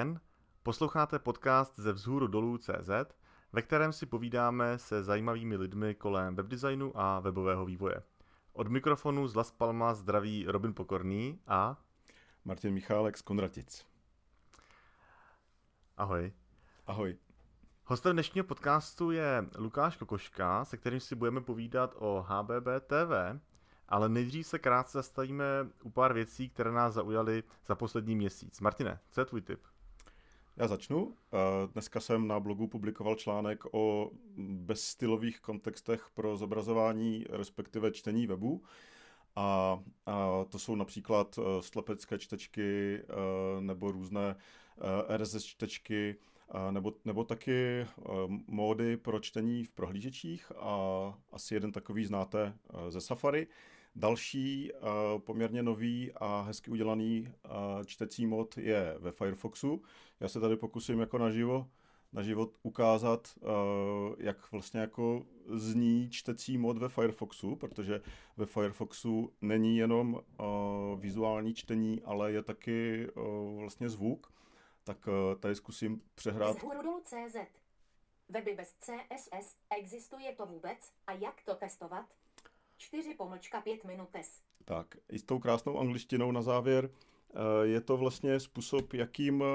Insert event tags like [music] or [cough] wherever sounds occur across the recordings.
den, posloucháte podcast ze vzhůru dolů CZ, ve kterém si povídáme se zajímavými lidmi kolem webdesignu a webového vývoje. Od mikrofonu z Las Palmas zdraví Robin Pokorný a Martin Michálek z Konratic. Ahoj. Ahoj. Hostem dnešního podcastu je Lukáš Kokoška, se kterým si budeme povídat o HBB TV, ale nejdřív se krátce zastavíme u pár věcí, které nás zaujaly za poslední měsíc. Martine, co je tvůj tip? Já začnu. Eh, dneska jsem na blogu publikoval článek o bezstylových kontextech pro zobrazování, respektive čtení webu. A, to jsou například eh, slepecké čtečky eh, nebo různé RSS čtečky, nebo, nebo taky módy pro čtení v prohlížečích a asi jeden takový znáte ze Safari. Další uh, poměrně nový a hezky udělaný uh, čtecí mod je ve Firefoxu. Já se tady pokusím jako naživo na život ukázat, uh, jak vlastně jako zní čtecí mod ve Firefoxu, protože ve Firefoxu není jenom vizuální čtení, ale je taky vlastně zvuk. Tak tady zkusím přehrát. CZ. Weby bez CSS, existuje to vůbec a jak to testovat? 4 pomlčka 5 minutes. Tak, i s tou krásnou angličtinou na závěr. Eh, je to vlastně způsob, jakým uh,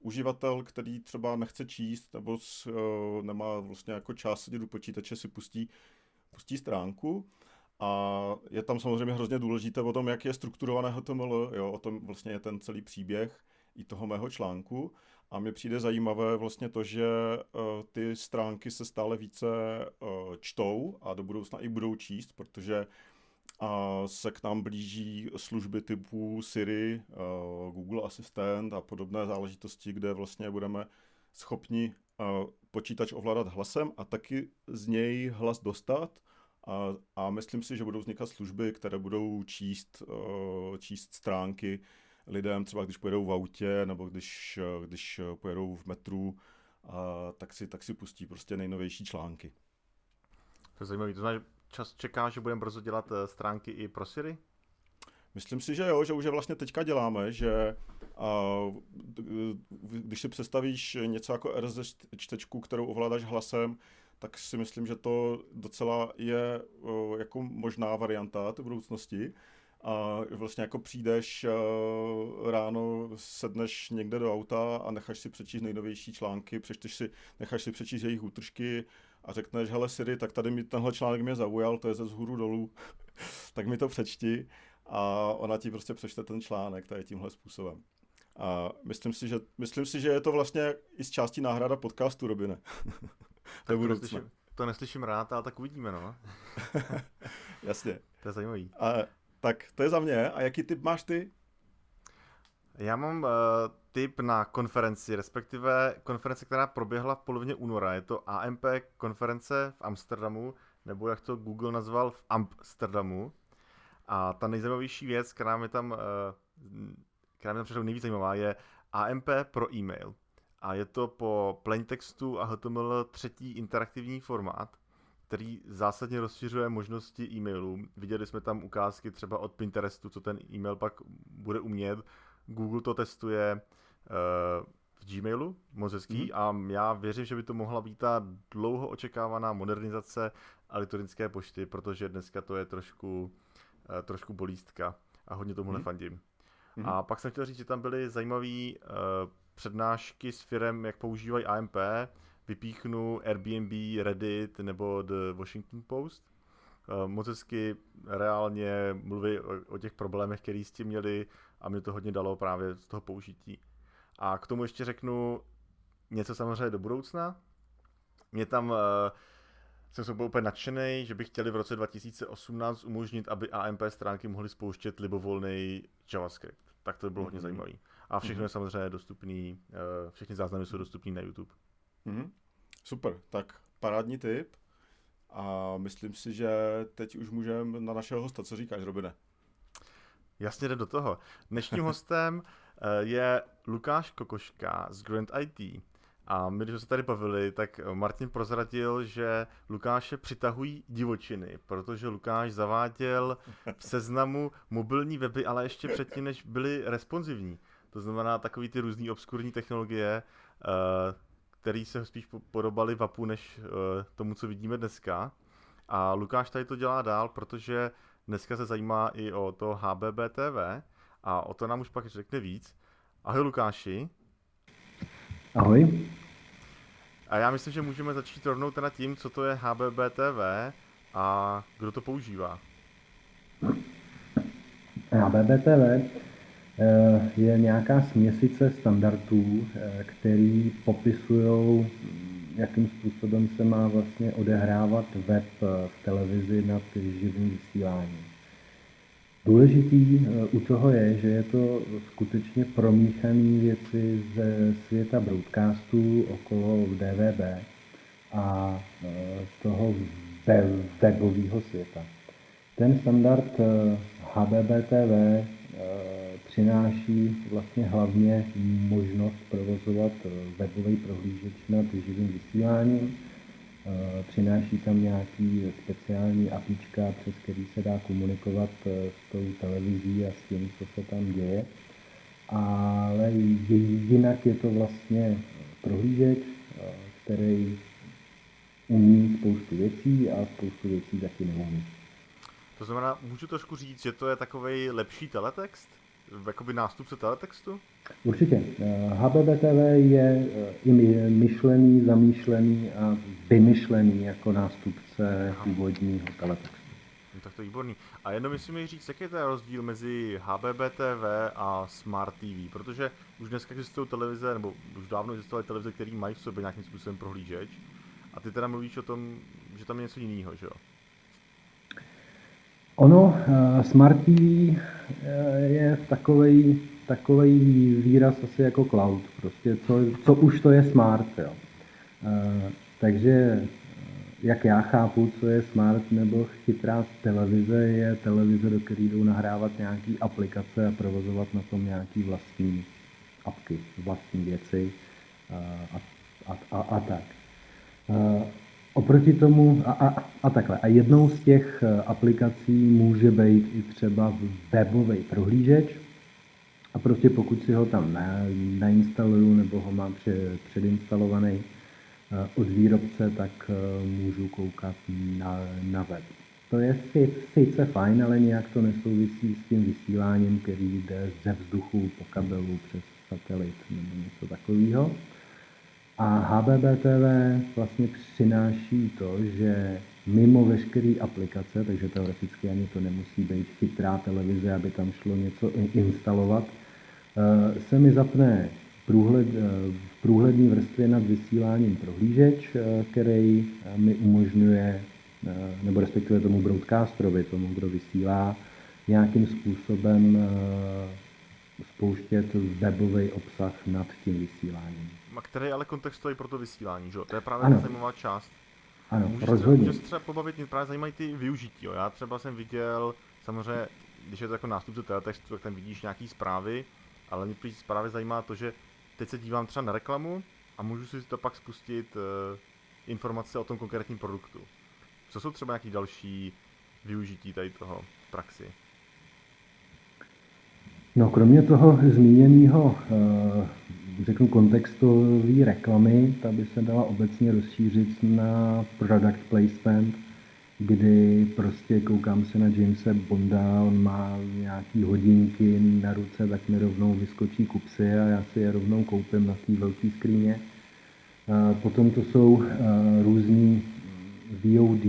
uživatel, který třeba nechce číst nebo nemá vlastně jako čas sedět u počítače, si pustí, pustí stránku. A je tam samozřejmě hrozně důležité o tom, jak je strukturované HTML, jo, o tom vlastně je ten celý příběh i toho mého článku. A mně přijde zajímavé vlastně to, že uh, ty stránky se stále více uh, čtou a do budoucna i budou číst, protože a se k nám blíží služby typu Siri, Google Assistant a podobné záležitosti, kde vlastně budeme schopni počítač ovládat hlasem a taky z něj hlas dostat. A, a myslím si, že budou vznikat služby, které budou číst, číst stránky lidem, třeba když pojedou v autě nebo když, když pojedou v metru, a, tak, si, tak si pustí prostě nejnovější články. To je zajímavé. To znamená, čas čeká, že budeme brzo dělat eh, stránky i pro Siri? Myslím si, že jo, že už je vlastně teďka děláme, že a, když si představíš něco jako RZ čtečku, kterou ovládáš hlasem, tak si myslím, že to docela je o, jako možná varianta té budoucnosti a vlastně jako přijdeš uh, ráno, sedneš někde do auta a necháš si přečíst nejnovější články, přečteš si, necháš si přečíst jejich útržky a řekneš, hele Siri, tak tady mi tenhle článek mě zaujal, to je ze zhůru dolů, [laughs] tak mi to přečti a ona ti prostě přečte ten článek, to je tímhle způsobem. A myslím si, že, myslím si, že je to vlastně i z části náhrada podcastu, Robine. [laughs] to, to, neslyším, to neslyším rád, ale tak uvidíme, no. [laughs] Jasně. To je zajímavý. A tak to je za mě. A jaký typ máš ty? Já mám uh, tip na konferenci, respektive konference, která proběhla v polovině února. Je to AMP konference v Amsterdamu, nebo jak to Google nazval v Amsterdamu. A ta nejzajímavější věc, která mi tam, uh, která mi tam přišla nejvíc zajímavá, je AMP pro e-mail. A je to po plaintextu a HTML třetí interaktivní formát který zásadně rozšiřuje možnosti e-mailů. Viděli jsme tam ukázky třeba od Pinterestu, co ten e-mail pak bude umět. Google to testuje uh, v Gmailu, moc hezký, mm. a já věřím, že by to mohla být ta dlouho očekávaná modernizace elektronické pošty, protože dneska to je trošku, uh, trošku bolístka a hodně tomu mm. nefandím. Mm. A pak jsem chtěl říct, že tam byly zajímavé uh, přednášky s firem, jak používají AMP, vypíchnu Airbnb, Reddit nebo The Washington Post. Eh, moc hezky reálně mluví o, o těch problémech, které s tím měli a mě to hodně dalo právě z toho použití. A k tomu ještě řeknu něco samozřejmě do budoucna. Mě tam uh, jsem byl úplně nadšený, že by chtěli v roce 2018 umožnit, aby AMP stránky mohly spouštět libovolný JavaScript. Tak to by bylo mm-hmm. hodně mhm. zajímavý. A všechno mm-hmm. je samozřejmě dostupný, uh, všechny záznamy jsou dostupné na YouTube. Mm-hmm. Super, tak parádní tip. A myslím si, že teď už můžeme na našeho hosta. Co říkáš, Robine? Jasně jde do toho. Dnešním [laughs] hostem eh, je Lukáš Kokoška z Grand IT. A my, když jsme se tady bavili, tak Martin prozradil, že Lukáše přitahují divočiny, protože Lukáš zaváděl v seznamu mobilní weby, ale ještě předtím, než byly responsivní. to znamená takový ty různý obskurní technologie, které se spíš podobaly VAPu než tomu, co vidíme dneska. A Lukáš tady to dělá dál, protože dneska se zajímá i o to HBBTV a o to nám už pak řekne víc. Ahoj Lukáši. Ahoj. A já myslím, že můžeme začít rovnou teda tím, co to je HBBTV a kdo to používá. HBBTV eh, je nějaká směsice standardů, eh, který popisují, jakým způsobem se má vlastně odehrávat web v televizi nad živým vysíláním. Důležitý eh, u toho je, že je to skutečně promíchané věci ze světa broadcastů okolo DVB a eh, toho webového světa. Ten standard HBBTV eh, přináší vlastně hlavně možnost provozovat webový prohlížeč nad živým vysíláním, Eh, přináší tam nějaký speciální apíčka, přes který se dá komunikovat eh, s tou televizí a s tím, co se tam děje. Ale jinak je to vlastně prohlížeč, eh, který umí spoustu věcí a spoustu věcí taky neumí. To znamená, můžu trošku říct, že to je takový lepší teletext? Jakoby nástupce teletextu? Určitě. HBBTV je i myšlený, zamýšlený a vymyšlený jako nástupce původního teletextu. No, tak to je výborný. A jenom myslím mi říct, jaký je ten rozdíl mezi HBBTV a Smart TV, protože už dneska existují televize, nebo už dávno existovaly televize, které mají v sobě nějakým způsobem prohlížeč. A ty teda mluvíš o tom, že tam je něco jiného, že jo? Ono, uh, Smart TV uh, je takový takový výraz asi jako cloud, prostě co, co už to je smart, jo. Uh, takže jak já chápu, co je smart nebo chytrá televize, je televize, do které jdou nahrávat nějaké aplikace a provozovat na tom nějaké vlastní apky, vlastní věci a, a, a, a tak. Oproti tomu, a, a, a takhle, a jednou z těch aplikací může být i třeba webový prohlížeč, a prostě pokud si ho tam nainstaluju nebo ho mám předinstalovaný, Eh, od výrobce, tak eh, můžu koukat na, na web. To je sice fajn, ale nějak to nesouvisí s tím vysíláním, který jde ze vzduchu po kabelu přes satelit nebo něco takového. A HBBTV vlastně přináší to, že mimo veškeré aplikace, takže teoreticky ani to nemusí být chytrá televize, aby tam šlo něco instalovat, eh, se mi zapne průhled, v průhledné vrstvě nad vysíláním prohlížeč, eh, který eh, mi umožňuje, eh, nebo respektive tomu broadcasterovi, tomu, kdo vysílá, nějakým způsobem spouštět webový obsah nad tím vysíláním. A který ale kontextový pro to vysílání, že? To je právě ta zajímavá část. Ano, můžeš rozhodně. Můžeš třeba pobavit, mě právě zajímají ty využití. Jo. Já třeba jsem viděl, samozřejmě, když je to jako nástupce teletextu, tak tam vidíš nějaký zprávy, ale mě právě zajímá to, že teď se dívám třeba na reklamu a můžu si to pak spustit uh, informace o tom konkrétním produktu. Co jsou třeba nějaké další využití tady toho v praxi? No, kromě toho zmíněného, eh, řeknu, kontextové reklamy, ta by se dala obecně rozšířit na product placement, kdy prostě koukám se na Jamesa Bonda, on má nějaký hodinky na ruce, tak mi rovnou vyskočí kupsy a já si je rovnou koupím na té velké skříně. Potom to jsou různé VOD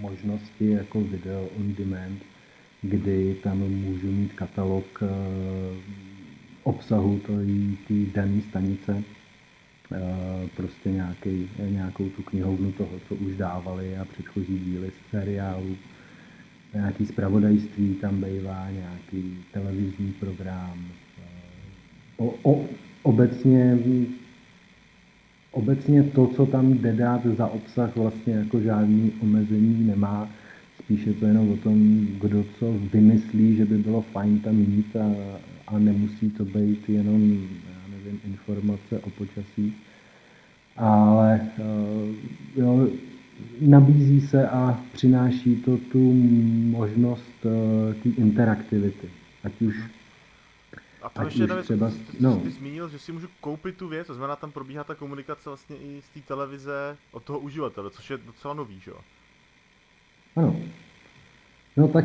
možnosti jako video on demand, kdy tam můžu mít katalog obsahu té dané stanice Eh, prostě nějaký, nějakou tu knihovnu toho, co už dávali a předchozí díly z seriálu. Nějaký zpravodajství tam bývá, nějaký televizní program. Eh, o, o, obecně, obecně to, co tam jde dát za obsah, vlastně jako žádný omezení nemá. Spíše to jenom o tom, kdo co vymyslí, že by bylo fajn tam mít a, a nemusí to být jenom nevím, informace o počasí, ale eh, jo, nabízí se a přináší to tu možnost eh, té interaktivity. Ať už A tam Ať ještě jedna věc, třeba- ty, ty, no. ty zmínil, že si můžu koupit tu věc, to znamená, tam probíhá ta komunikace vlastně i z té televize od toho uživatele, což je docela nový, že jo? Ano. No tak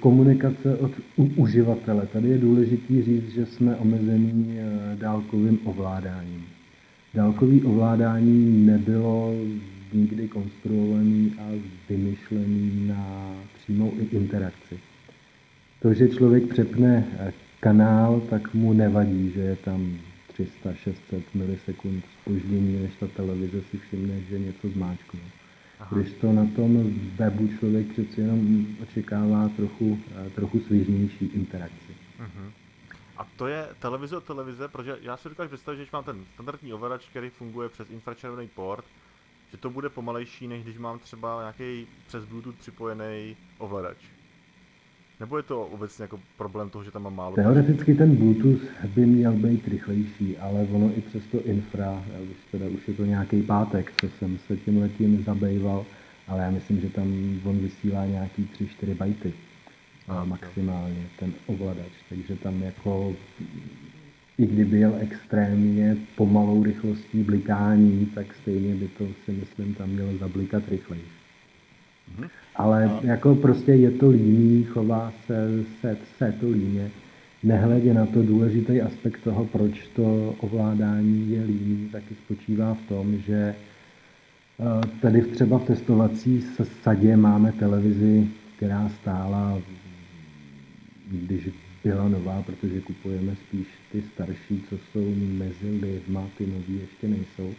komunikace od uživatele. Tady je důležitý říct, že jsme omezení eh, dálkovým ovládáním. Dálkový ovládání nebylo nikdy konstruovaný a vymyšlený na přímou interakci. To, že člověk přepne eh, kanál, tak mu nevadí, že je tam 300-600 milisekund spoždění, než ta televize si všimne, že něco zmáčkne. Když to na tom webu člověk přeci jenom očekává trochu, eh, trochu svěžnější interakci. Mhm. A to je televize od televize, protože já si dokážu představit, že když mám ten standardní ovladač, který funguje přes infračervený port, že to bude pomalejší, než když mám třeba nějaký přes Bluetooth připojený ovladač. Nebo je to obecně jako problém toho, že tam mám málo? Teoreticky ten Bluetooth by měl být rychlejší, ale ono i přes to infra, už, teda už je to nějaký pátek, co jsem se tím letím zabýval, ale já myslím, že tam on vysílá nějaký 3-4 bajty a maximálně ten ovladač, takže tam jako i kdyby jel extrémně pomalou rychlostí blikání, tak stejně by to si myslím tam mělo zablikat rychleji. Mhm. Ale A- jako prostě je to líný, chová se, se, se to líně. Nehledě na to důležitý aspekt toho, proč to ovládání je líný, taky spočívá v tom, že eh, tady v- třeba v testovací sadě máme televizi, která stála, když byla nová, protože kupujeme spíš ty starší, co jsou mezi lidma, ty nový ještě nejsou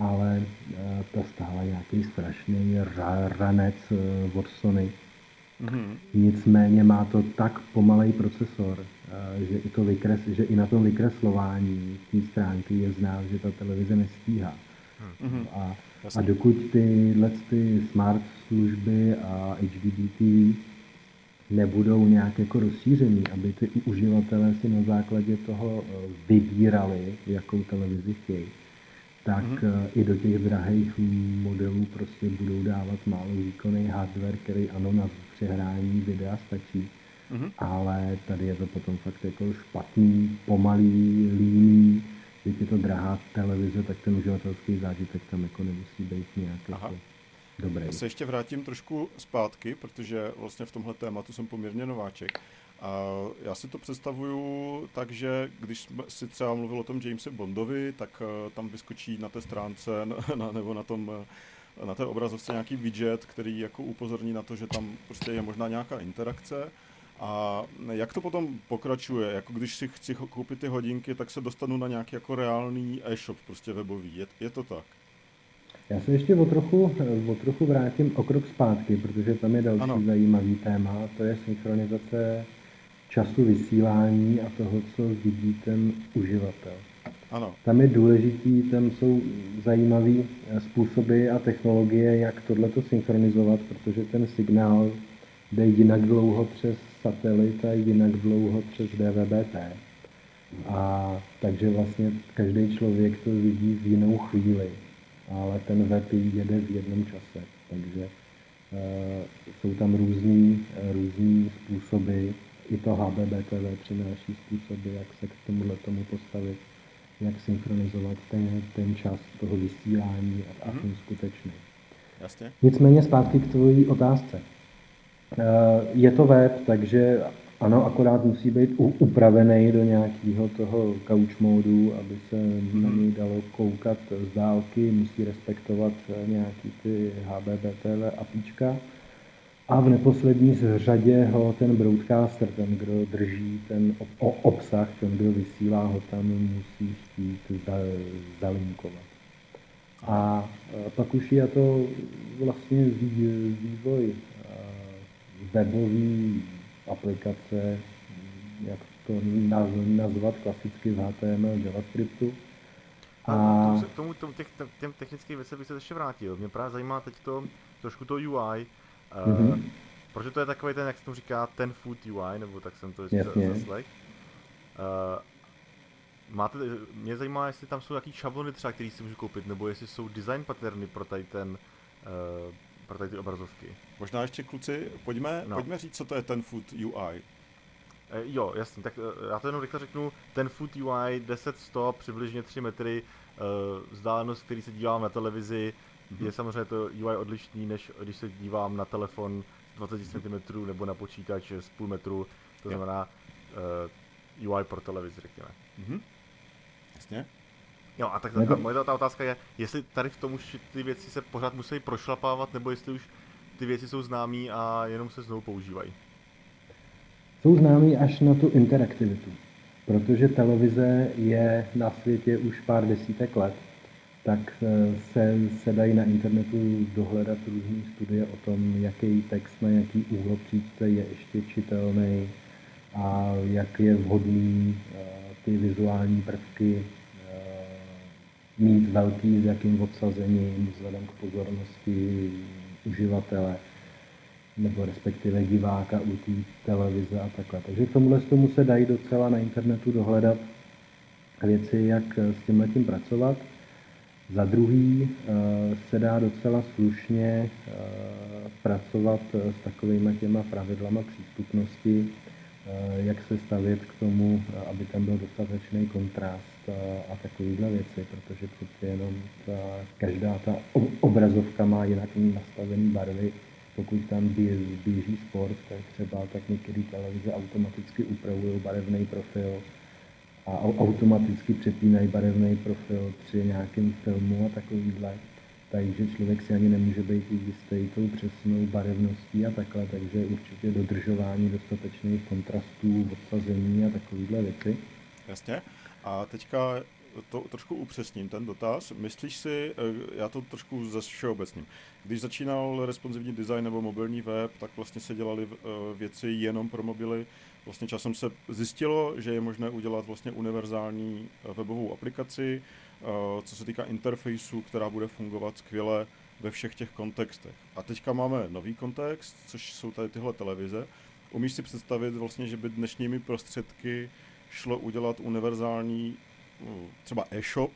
ale eh, ta stála nějaký strašný ra- ranec eh, od Sony. Mhm. Nicméně má to tak pomalej procesor, eh, že i, to vykres, že i na tom vykreslování té stránky je znát, že ta televize nestíhá. Mhm. A, a dokud tyhle ty smart služby a HDD nebudou nějak jako rozšířený, aby ty uživatelé si na základě toho vybírali, jakou televizi chtějí, tak Mhm. mm-hmm. i do těch drahých modelů prostě budou dávat málo výkonný hardware, který ano, na přehrání videa stačí, Mhm. ale tady je to potom fakt jako špatný, pomalý, líný, když je to drahá televize, tak ten uživatelský zážitek tam jako nemusí být nějak jako dobrý. Já se ještě vrátím trošku zpátky, protože vlastně v tomhle tématu jsem poměrně nováček. A já si to představuju tak, že když si třeba mluvil o tom Jamesi Bondovi, tak eh, tam vyskočí na té stránce [laughs] na, nebo na tom eh, na té obrazovce nějaký widget, který jako upozorní na to, že tam prostě je možná nějaká interakce. A jak to potom pokračuje? Jako když si chci koupit ty hodinky, tak se dostanu na nějaký jako reálný e-shop, prostě webový. Je, je to tak? Já se ještě o trochu, o trochu vrátím o krok zpátky, protože tam je další Ano. zajímavý téma, to je synchronizace času vysílání a toho, co vidí ten uživatel. Ano. Tam je důležitý, tam jsou zajímavý eh, způsoby a technologie, jak tohleto synchronizovat, protože ten signál jde jinak dlouho přes satelit a jinak dlouho přes DVB-T. A takže vlastně každý člověk to vidí v jinou chvíli, ale ten web jede v jednom čase. Takže eh, jsou tam různý, různý způsoby, i to HBBTV přináší způsoby, jak se k tomuhle tomu postavit, jak synchronizovat ten, ten čas toho vysílání a, a ten skutečný. Jasně? Nicméně zpátky k tvojí otázce. Eh, Je to web, takže ano, akorát musí být upravený do nějakého toho couch modu, aby se na něj dalo koukat z dálky, musí respektovat eh, nějaký ty HBBTV apíčka. A v neposlední řadě ho ten broadcaster, ten, kdo drží ten obsah, ten, kdo vysílá, ho tam musí chtít za, zalinkovat. A pak už je to vlastně vý- vývoj webový aplikace, jak to naz- nazvat klasicky v HTML, JavaScriptu. A A k tomu, tomu těch, těm technickým věcem bych se ještě vrátil. Mě právě zajímá teď to, trošku to UI. Uh, Mhm. Protože to je takový ten, jak se tomu říká, ten food UI, nebo tak jsem to zaslech. Uh, máte, mě zajímá, jestli tam jsou nějaký šablony třeba, který si můžu koupit, nebo jestli jsou design patterny pro tady ten, uh, pro tady ty obrazovky. Možná ještě kluci, pojďme, No. pojďme říct, co to je ten Food UI. E, jo, jasně, tak já to jenom rychle řeknu, ten Food UI 10-100, přibližně 3 metry, e, vzdálenost, který se dívám na televizi, mm-hmm. je samozřejmě to UI odlišný, než když se dívám na telefon 20 cm nebo na počítač z půl metru, to znamená uh, UI pro televizi, řekněme. Mm-hmm. Jasně. Jo, a tak ta, moje ta otázka je, jestli tady v tom už ty věci se pořád musí prošlapávat, nebo jestli už ty věci jsou známí a jenom se znovu používají. Jsou známí až na tu interaktivitu, protože televize je na světě už pár desítek let tak eh, se, se dají na internetu dohledat různé studie o tom, jaký text na jaký úhlopříčce je ještě čitelný a jak je vhodný eh, ty vizuální prvky eh, mít velký, s jakým odsazením, vzhledem k pozornosti uživatele nebo respektive diváka u té televize a takhle. Takže k tomuhle tomu se dají docela na internetu dohledat věci, jak s tím letím pracovat. Za druhý eh, se dá docela slušně eh, pracovat s takovými těma pravidlama přístupnosti, eh, jak se stavět k tomu, aby tam byl dostatečný kontrast a takovéhle věci, protože přece jenom ta, každá ta obrazovka má jinak nastavené barvy. Pokud tam běží sport, tak třeba tak některé televize automaticky upravují barevný profil, a automaticky přepínají barevný profil při nějakém filmu a takovýhle. Takže člověk si ani nemůže být jistý tou přesnou barevností a takhle, takže určitě dodržování dostatečných kontrastů, odsazení a takovýhle věci. Jasně. A teďka to trošku upřesním, ten dotaz. Myslíš si, eh, já to trošku ze všeobecním, když začínal responsivní design nebo mobilní web, tak vlastně se dělaly eh, věci jenom pro mobily. Vlastně časem se zjistilo, že je možné udělat vlastně univerzální eh, webovou aplikaci, co se týká interfejsu, která bude fungovat skvěle ve všech těch kontextech. A teďka máme nový kontext, což jsou tady tyhle televize. Umíš si představit vlastně, že by dnešními prostředky šlo udělat univerzální třeba e-shop,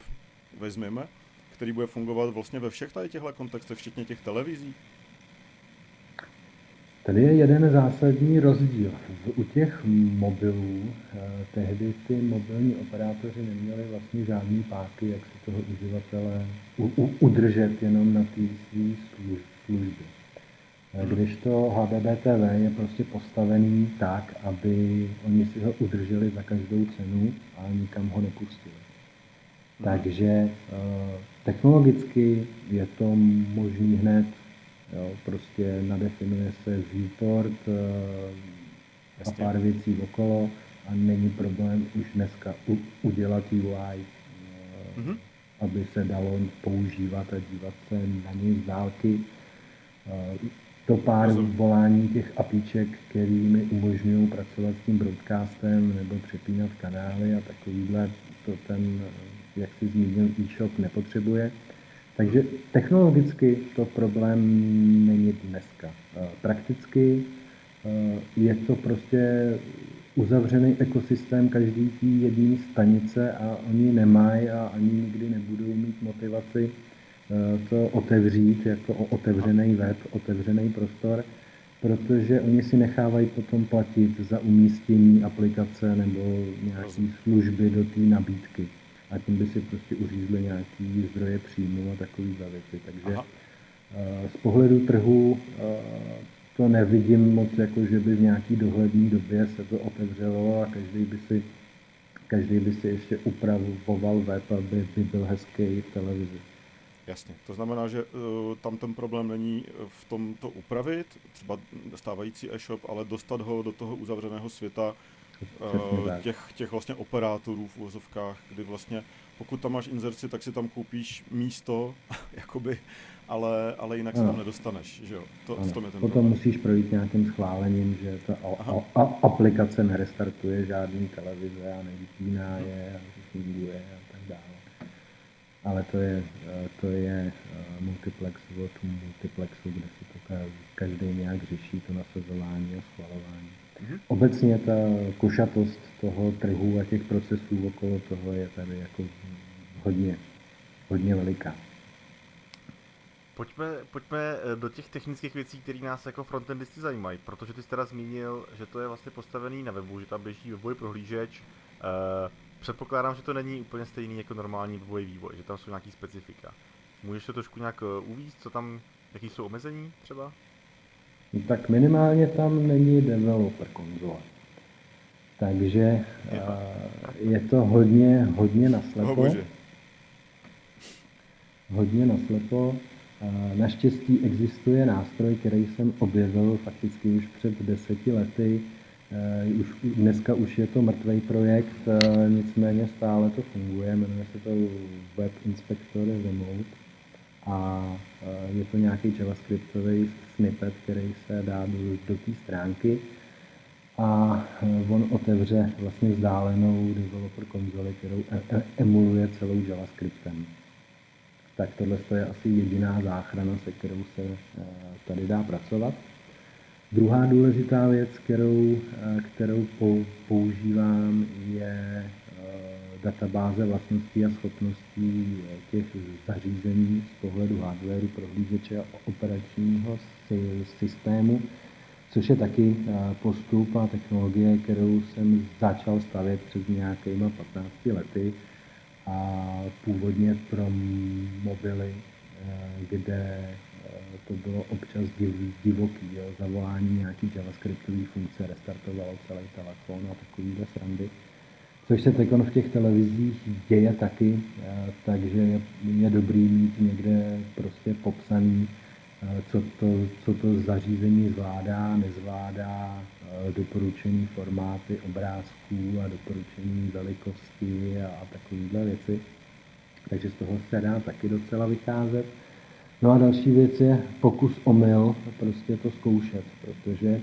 vezmeme, který bude fungovat vlastně ve všech tady těchto kontextech, včetně těch televizí? Tady je jeden zásadní rozdíl. U těch mobilů eh, tehdy ty mobilní operátoři neměli vlastně žádný páky, jak se toho uživatele u, u, udržet jenom na té své služby. Eh, když to HBBTV je prostě postavený tak, aby oni si ho udrželi za každou cenu a nikam ho nepustili. Takže eh, technologicky je to možný hned, jo, prostě nadefinuje se viewport eh, a pár věcí okolo a není problém už dneska u, udělat UI, mm-hmm. aby se dalo používat a dívat se na něj z dálky to pár volání těch apíček, který mi umožňují pracovat s tím broadcastem nebo přepínat kanály a takovýhle, to ten, jak si zmínil, e-shop nepotřebuje. Takže technologicky to problém není dneska. Prakticky je to prostě uzavřený ekosystém každý tý jedné stanice a oni nemají a ani nikdy nebudou mít motivaci Eh, to otevřít jako otevřený web, otevřený prostor, protože oni si nechávají potom platit za umístění aplikace nebo nějaké služby do té nabídky. A tím by si prostě uřízli nějaký zdroje příjmu a takové věci. Takže Aha. Eh, z pohledu trhu eh, to nevidím moc, jako že by v nějaký dohledné době se to otevřelo a každý by si, každý by si ještě upravoval web, aby by byl hezký v televizi. Jasně, to znamená, že uh, tam ten problém není v tom to upravit, třeba stávající e-shop, ale dostat ho do toho uzavřeného světa těch, těch vlastně operátorů v úvozovkách, kdy vlastně pokud tam máš inzerci, tak si tam koupíš místo, [laughs] jakoby, ale, ale jinak se tam nedostaneš, že jo? To, v tom je ten Potom problém. musíš projít nějakým schválením, že ta a, a, a, aplikace nerestartuje žádný televize a nevypíná je a funguje a tak dále ale to je, eh, to je eh, multiplex od multiplexu, kde si to každý nějak řeší, to nasazování a schvalování. Mm-hmm. Obecně ta košatost toho trhu a těch procesů okolo toho je tady jako hodně, hodně veliká. Pojďme, pojďme eh, do těch technických věcí, které nás jako frontendisty zajímají, protože ty jsi teda zmínil, že to je vlastně postavený na webu, že tam běží webový prohlížeč. Uh, předpokládám, že to není úplně stejný jako normální webový vývoj, že tam jsou nějaký specifika. Můžeš to trošku nějak uvíct, co tam, jaký jsou omezení třeba? No tak minimálně tam není developer konzole. Takže uh, je to hodně, hodně naslepo. Oh, hodně naslepo. Naštěstí existuje nástroj, který jsem objevil fakticky už před deseti lety. Už, dneska už je to mrtvý projekt, nicméně stále to funguje, jmenuje se to Web Inspector Remote a je to nějaký javascriptový snippet, který se dá do, do té stránky a on otevře vlastně vzdálenou developer konzoli, kterou e, e, emuluje celou JavaScriptem tak tohle je asi jediná záchrana, se kterou se tady dá pracovat. Druhá důležitá věc, kterou, kterou používám, databáze vlastností a schopností těch zařízení z pohledu hardwareu, prohlížeče a operačního systému, což je taky postup a technologie, kterou jsem začal stavět před nějakýma 15 lety a původně pro mobily, eh, kde eh, to bylo občas divoký, jo, zavolání nějaký javascriptový funkce, restartovalo celý telefon a takovýhle srandy. Což se teď v těch televizích děje taky, takže je, dobrý mít někde prostě popsaný, co to, co to zařízení zvládá, nezvládá, doporučený formáty obrázků a doporučený velikosti a takovéhle věci. Takže z toho se dá taky docela vycházet. No a další věc je pokus omyl, prostě to zkoušet, protože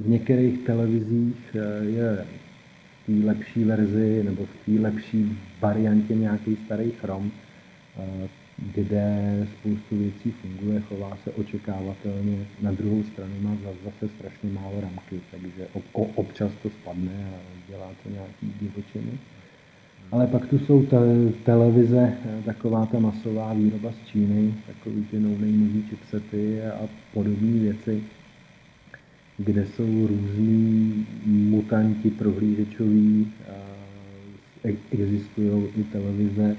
v některých televizích e, je té lepší verzi nebo v té lepší variantě nějaký starý chrom, kde spoustu věcí funguje, chová se očekávatelně, na druhou stranu má zase strašně málo ramky, takže občas to spadne a dělá to nějaký divočiny. Ale pak tu jsou te, televize, taková ta masová výroba z Číny, takový ty no chipsety a podobné věci, kde jsou různí mutanti prohlížečoví, existují i televize,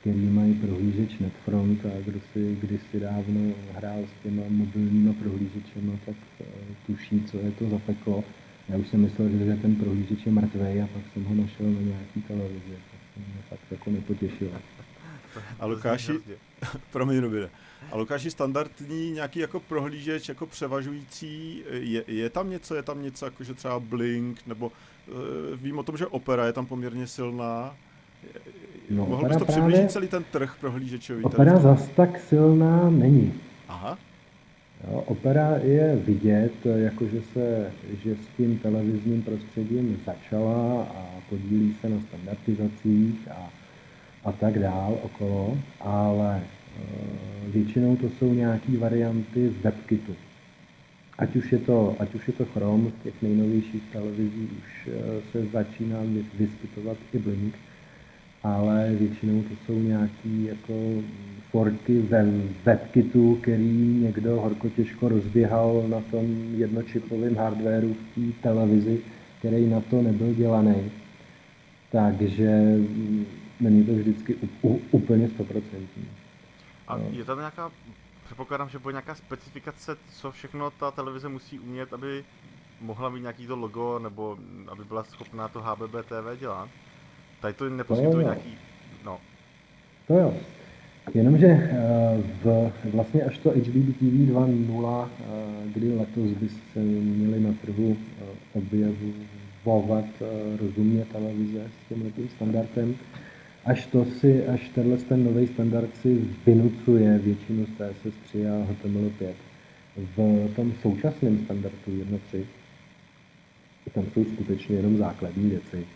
který mají prohlížeč Netfront a kdo si kdysi dávno hrál s těma mobilníma prohlížečema, tak uh, tuší, co je to za peklo. Já už jsem myslel, že ten prohlížeč je mrtvý a pak jsem ho našel na nějaký televizi. Tak to mě fakt jako nepotěšilo. A Lukáši, [laughs] promiň a Lukáši, standardní nějaký jako prohlížeč, jako převažující, je, je tam něco, je tam něco jako, že třeba Blink, nebo uh, vím o tom, že Opera je tam poměrně silná, No, Mohl bys to právě, přiblížit celý ten trh prohlížečový? Opera zas tak silná není. Aha. Jo, opera je vidět, jakože se, že s tím televizním prostředím začala a podílí se na standardizacích a, a tak dál okolo, ale většinou to jsou nějaké varianty z WebKitu. Ať už, je to, ať už je to Chrome, v těch nejnovějších televizích už e, se začíná vyskytovat i Blink, ale většinou to jsou nějaký jako forky ve webkitu, který někdo horko těžko rozběhal na tom jednočipovém hardwareu v té televizi, který na to nebyl dělaný. Takže není to vždycky úplně stoprocentní. A je tam nějaká, předpokládám, že bude nějaká specifikace, co všechno ta televize musí umět, aby mohla mít nějaký to logo, nebo aby byla schopná to HBB TV dělat? Tady to neposkytuje nějaký, no. To jo. Jenomže eh, v, vlastně až to HDB TV 2.0, kdy letos by se měli na trhu eh, objevovat eh, rozumně televize s tím standardem, až to si, až tenhle ten nový standard si vynucuje většinu CSS3 a HTML5. V tom současném standardu 1.3 tam jsou skutečně jenom základní věci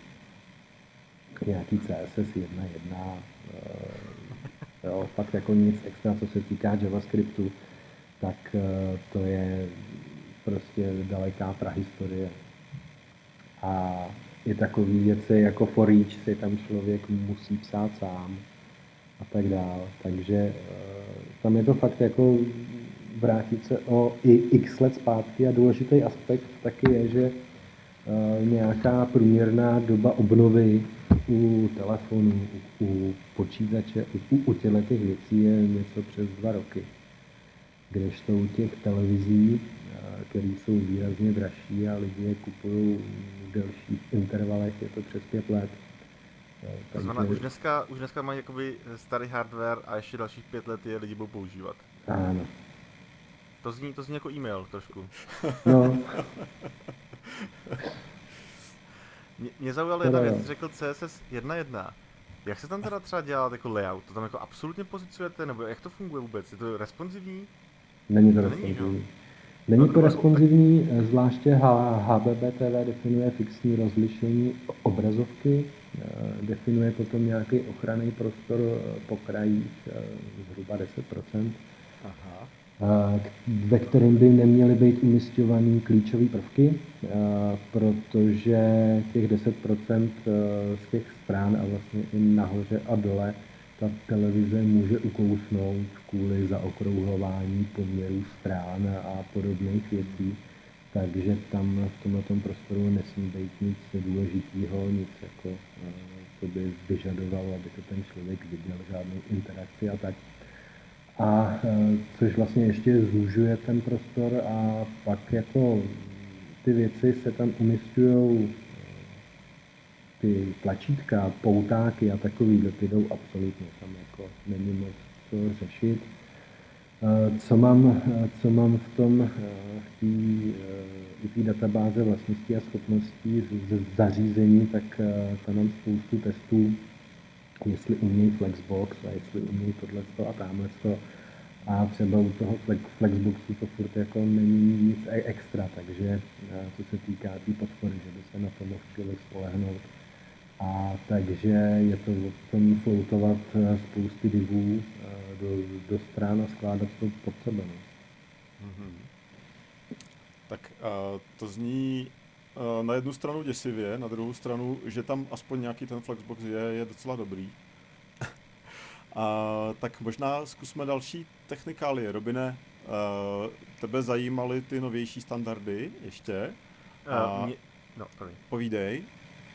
nějaký CSS 1.1, eh, jo, fakt jako nic extra, co se týká JavaScriptu, tak eh, to je prostě daleká prahistorie. A je takový věci jako for each si tam člověk musí psát sám. a tak dále. Takže eh, tam je to fakt jako vrátit se o i x let zpátky a důležitý aspekt taky je, že eh, nějaká průměrná doba obnovy u telefonu, u, u počítače, u, u těchto těch věcí je něco přes dva roky. Kdežto u těch televizí, které jsou výrazně dražší a lidi je kupují v delších intervalech, je to přes pět let. To znamená, už dneska, už dneska mají jakoby starý hardware a ještě dalších pět let je lidi budou používat. Ano. To zní, to zní jako e-mail trošku. No. [laughs] mě, mě zaujala jedna věc, řekl CSS 1.1. Jak se tam teda třeba dělá jako layout? To tam jako absolutně pozicujete, nebo jak to funguje vůbec? Je to responsivní? Není to responsivní. Není to responsivní, zvláště HBBTV definuje fixní rozlišení obrazovky, eh, definuje potom nějaký ochranný prostor eh, po krajích eh, zhruba 10%. Aha ve kterém by neměly být umistované klíčové prvky, protože těch 10% z těch stran a vlastně i nahoře a dole ta televize může ukousnout kvůli zaokrouhlování poměrů strán a podobných věcí. Takže tam v tomhle prostoru nesmí být nic důležitého, nic jako, co by vyžadovalo, aby to ten člověk viděl, žádnou interakci a tak a e, což vlastně ještě zúžuje ten prostor a pak jako ty věci se tam umistují ty tlačítka, poutáky a takový, ty jdou absolutně tam jako není moc co řešit. E, co mám, co mám v tom, v té databáze vlastností a schopností z zařízení, tak tam mám spoustu testů, jestli umějí Flexbox a jestli umějí tohle a tamhle a třeba u toho Flexboxu to furt jako není nic e- extra, takže co se týká té tý podpory, že by se na to mohl člověk spolehnout. A takže je to o tom floutovat spousty divů do, do stran a skládat to pod sebe. No. Mm-hmm. Tak uh, to zní uh, na jednu stranu děsivě, na druhou stranu, že tam aspoň nějaký ten Flexbox je, je docela dobrý. [laughs] A tak možná zkusme další technikálie. Robine, uh, tebe zajímaly ty novější standardy ještě? Uh, mě... No, první. Povídej.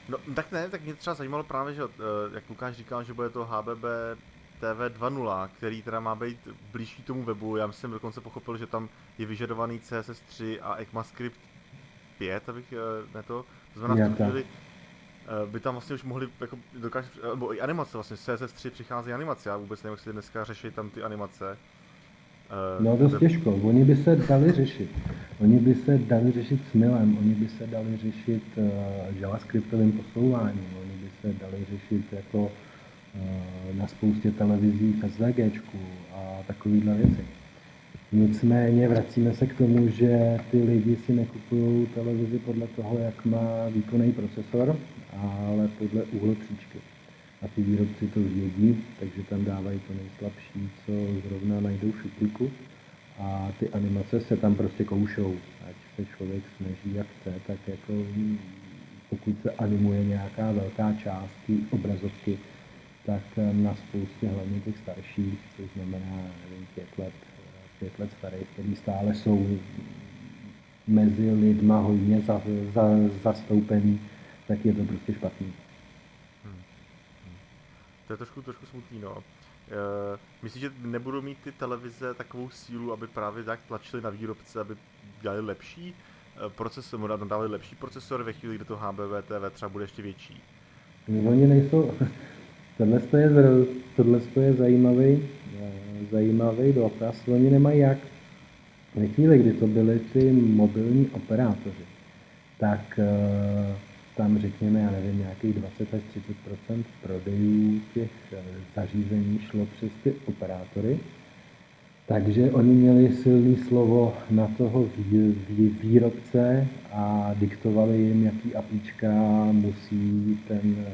No, tak ne, tak mě třeba zajímalo právě, že uh, jak Lukáš říkal, že bude to HBB TV 2.0, který teda má být blížší tomu webu. Já jsem dokonce pochopil, že tam je vyžadovaný CSS3 a ECMAScript 5, abych uh, ne to. To znamená, v tu chvíli, Eh, by tam vlastně už mohli jako dokážet, nebo i animace vlastně, z CSS3 přichází animace, já vůbec nevím, jestli dneska řeší tam ty animace. Eh, no dost těžko, oni by se dali řešit. Oni by se dali řešit smilem, oni by se dali řešit uh, javascriptovým posouváním, oni by se dali řešit jako uh, na spoustě televizí SVGčku a takovýhle věci. Nicméně vracíme se k tomu, že ty lidi si nekupují televizi podle toho, jak má výkonný procesor, ale podle uhlopříčky. A ty výrobci to vědí, takže tam dávají to nejslabší, co zrovna najdou v šuplíku. A ty animace se tam prostě koušou. Ať se člověk snaží jak chce, tak jako pokud se animuje nějaká velká část té obrazovky, tak na spoustě hlavně těch starších, což znamená nevím, pět let, pět let starých, který stále jsou mezi lidma hodně za, za, zastoupený, tak je to prostě špatný. Je trošku, trošku smutný, no. E, myslíš, že nebudou mít ty televize takovou sílu, aby právě tak tlačili na výrobce, aby dělali lepší e, procesor, nebo dávali lepší procesor ve chvíli, kdy to HBV TV třeba bude ještě větší? Oni nejsou, [laughs] tohle je, tohle je zajímavý, e, zajímavý dotaz, oni nemají jak. Ve chvíli, kdy to byly ty mobilní operátoři, tak řekněme, já nevím, nějakých 20 až 30% prodejů těch eh, zařízení šlo přes ty operátory. Takže oni měli silný slovo na toho výrobce a diktovali jim, jaký apíčka musí ten eh,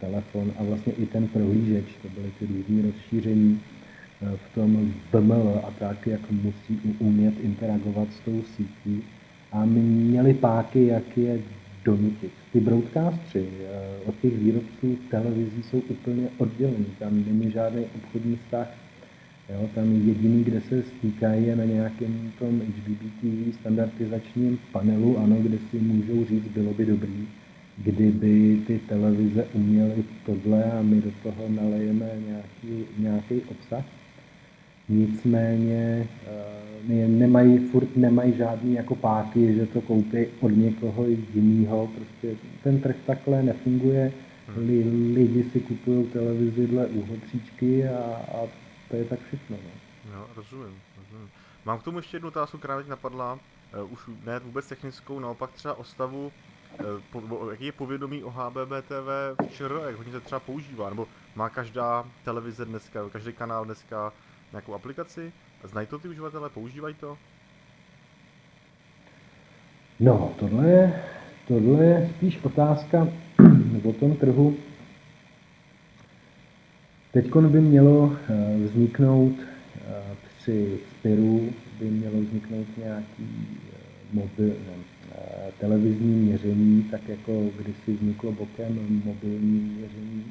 telefon a vlastně i ten prohlížeč, to byly ty různé rozšíření eh, v tom BML a tak, jak musí umět interagovat s tou sítí. A měli páky, jak je donutit. Ty broadcastři eh, od těch výrobců televizí jsou úplně oddělení, tam není žádný obchodní vztah. Jo, tam jediný, kde se stýkají, je na nějakém tom HBBTV standardizačním panelu, ano, kde si můžou říct, bylo by dobrý, kdyby ty televize uměly tohle a my do toho nalejeme nějaký, nějaký obsah. Nicméně uh, nemají, furt nemají žádný jako páky, že to koupí od někoho jiného. Prostě ten trh takhle nefunguje. Li, lidi si kupují televizi dle úhotříčky a, a to je tak všechno. No. No, rozumím, rozumím. Mám k tomu ještě jednu otázku, která teď napadla. Uh, už ne vůbec technickou, naopak třeba o stavu po, jaký je povědomí o HBBTV v ČR, jak hodně se třeba používá, nebo má každá televize dneska, každý kanál dneska nějakou aplikaci? Znají to ty uživatelé, používají to? No, tohle, tohle je spíš otázka [clears throat] o tom trhu. Teď by mělo eh, vzniknout eh, při Spiru by mělo vzniknout nějaký eh, mobil, ne, televizní měření, tak jako kdysi vzniklo bokem mobilní měření.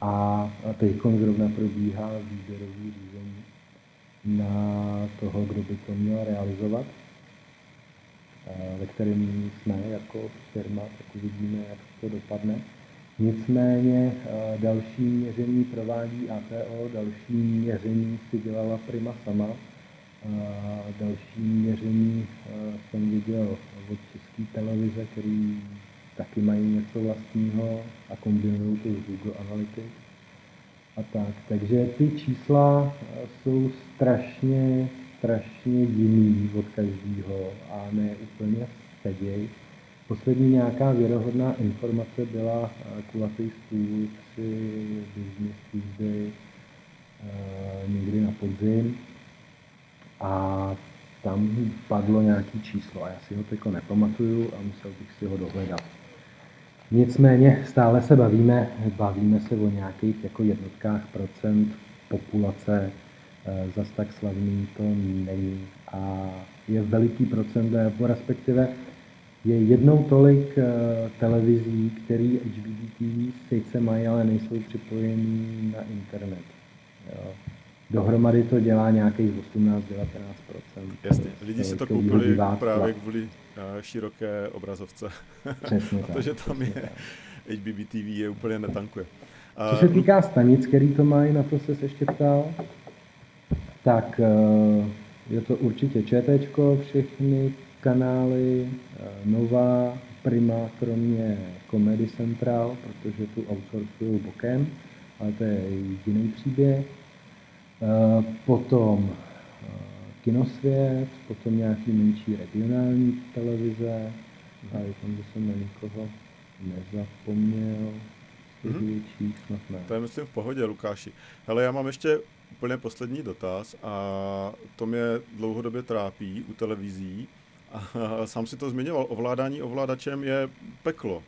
A teď zrovna probíhá výběrový řízení na toho, kdo by to měl realizovat, ve kterém jsme jako firma, tak uvidíme, jak to dopadne. Nicméně další měření provádí ATO, další měření si dělala Prima sama, další měření jsem viděl od české televize, který taky mají něco vlastního a kombinují to s Google Analytics a tak. Takže ty čísla jsou strašně, strašně jiný od každého a ne úplně seděj. Poslední nějaká věrohodná informace byla kulatý stůl při Business Tuesday někdy na podzim a tam padlo nějaký číslo a já si ho teď nepamatuju a musel bych si ho dohledat. Nicméně stále se bavíme, bavíme se o nějakých jako jednotkách procent populace, eh, zas tak slavný to není a je veliký procent, respektive je jednou tolik eh, televizí, který HBTV sice mají, ale nejsou připojení na internet. Jo. Dohromady to dělá nějakých 18-19%. Jasně, lidi si to koupili právě kvůli eh, široké obrazovce. Přesně [laughs] Protože tam je HBB TV je úplně netankuje. Co se týká stanic, který to mají, na to se ještě ptal, tak eh, je to určitě ČT, všechny kanály, eh, Nová, Prima, kromě Comedy Central, protože tu outsourcují bokem, ale to je jiný příběh. Eh, potom eh, kinosvět, potom nějaký menší regionální televize, a tam by jsem na nikoho nezapomněl, mm-hmm. snad ne. To je myslím v pohodě, Lukáši. Hele, já mám ještě úplně poslední dotaz a to mě dlouhodobě trápí u televizí. [laughs] A sám si to zmiňoval, ovládání ovládačem je peklo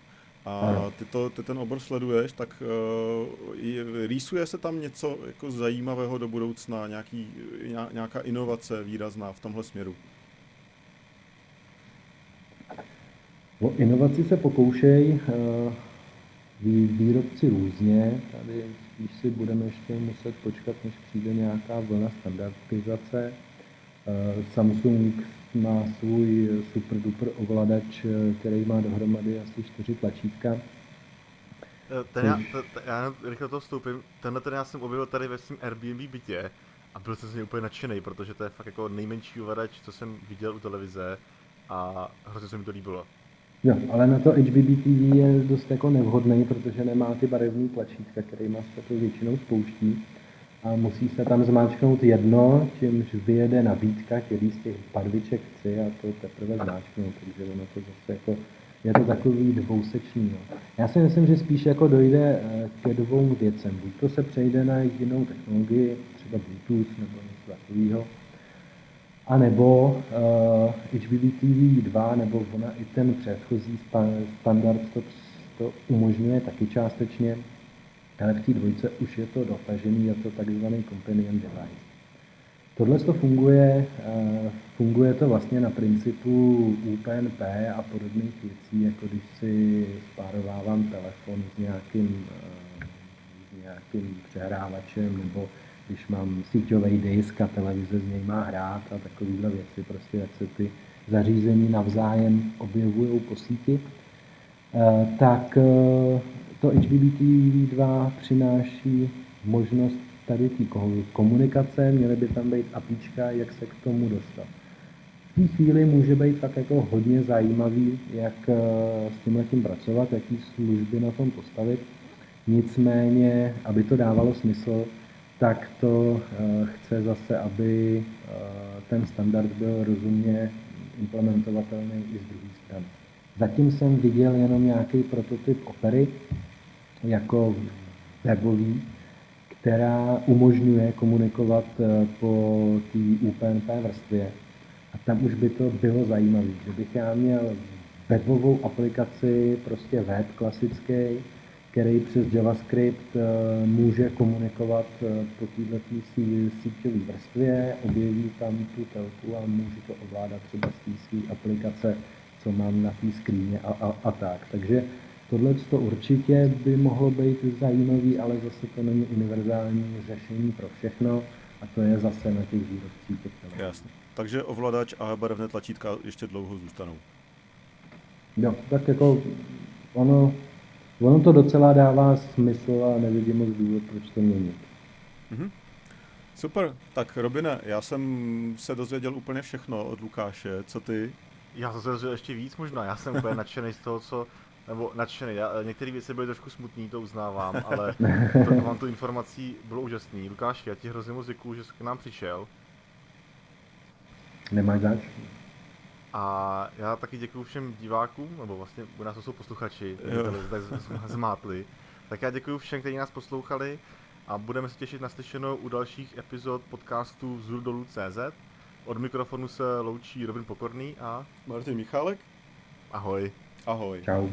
a ty, to, ty ten obor sleduješ, tak uh, rýsuje se tam něco jako zajímavého do budoucna, nějaký, nějaká inovace výrazná v tomhle směru? O inovaci se pokoušej uh, výrobci různě. Tady spíš si budeme ještě muset počkat, než přijde nějaká vlna standardizace. Uh, Samsung má svůj super duper ovladač, který má dohromady asi čtyři tlačítka. Eh, ten já, to, já rychle to vstoupím, tenhle ten já jsem objevil tady ve svém Airbnb bytě a byl jsem z něj úplně nadšený, protože to je fakt jako nejmenší ovladač, co jsem viděl u televize a hrozně se mi to líbilo. Jo, ale na to HBB TV je dost jako nevhodný, protože nemá ty barevné tlačítka, kterýma se to většinou spouští a musí se tam zmáčknout jedno, čímž vyjede nabídka, který z těch barviček chci a to teprve zmáčknout, takže ono to zase jako, je to takový dvousečný. No. Já si myslím, že spíš jako dojde eh, ke dvou věcem. Buď to se přejde na jinou technologii, třeba Bluetooth nebo něco takového, a nebo uh, HBBTV 2, nebo ona i ten předchozí standard to, to umožňuje taky částečně, ale v té dvojce už je to dotažený, je to takzvaný companion device. Tohle to funguje, eh, funguje to vlastně na principu UPnP a podobných věcí, jako když si spárovávám telefon s nějakým, eh, s nějakým přehrávačem, nebo když mám síťový disk a televize z něj má hrát a takovéhle věci, prostě jak se ty zařízení navzájem objevují po síti, eh, tak to HBBTV2 přináší možnost tady té komunikace, měly by tam být apíčka, jak se k tomu dostat. V té chvíli může být fakt jako hodně zajímavý, jak eh, s tím tím pracovat, jaký služby na tom postavit. Nicméně, aby to dávalo smysl, tak to eh, chce zase, aby eh, ten standard byl rozumně implementovatelný i z druhé strany. Zatím jsem viděl jenom nějaký prototyp opery jako webový, která umožňuje komunikovat eh, po té UPnP vrstvě. A tam už by to bylo zajímavé, že bych já měl webovou aplikaci, prostě web klasický, který přes JavaScript eh, může komunikovat eh, po této síťové vrstvě, objeví tam tu telku a můžu to ovládat třeba z té své aplikace, co mám na té skříně a, a, a tak. Takže Tohle to určitě by mohlo být zajímavý, ale zase to není univerzální řešení pro všechno a to je zase na těch výrobcích těch Jasně. Takže ovladač a barevné tlačítka ještě dlouho zůstanou. Jo, tak jako ono, ono to docela dává smysl a nevidím moc důvod, proč to měnit. Mm-hmm. Super, tak Robine, já jsem se dozvěděl úplně všechno od Lukáše, co ty? Já jsem se dozvěděl ještě víc možná, já jsem úplně nadšený z toho, co nebo nadšený. Já, některé věci byly trošku smutný, to uznávám, [laughs] ale to, vám tu informací bylo úžasný. Lukáš, já ti hrozně moc děkuju, že jsi k nám přišel. Nemáš zač. A já taky děkuji všem divákům, nebo vlastně u nás to jsou posluchači, kteří zmátli. Tak já děkuji všem, kteří nás poslouchali a budeme se těšit na slyšenou u dalších epizod podcastu Vzdolů.cz. Od mikrofonu se loučí Robin Pokorný a... Martin Michálek. Ahoj. Ahoj. Čau.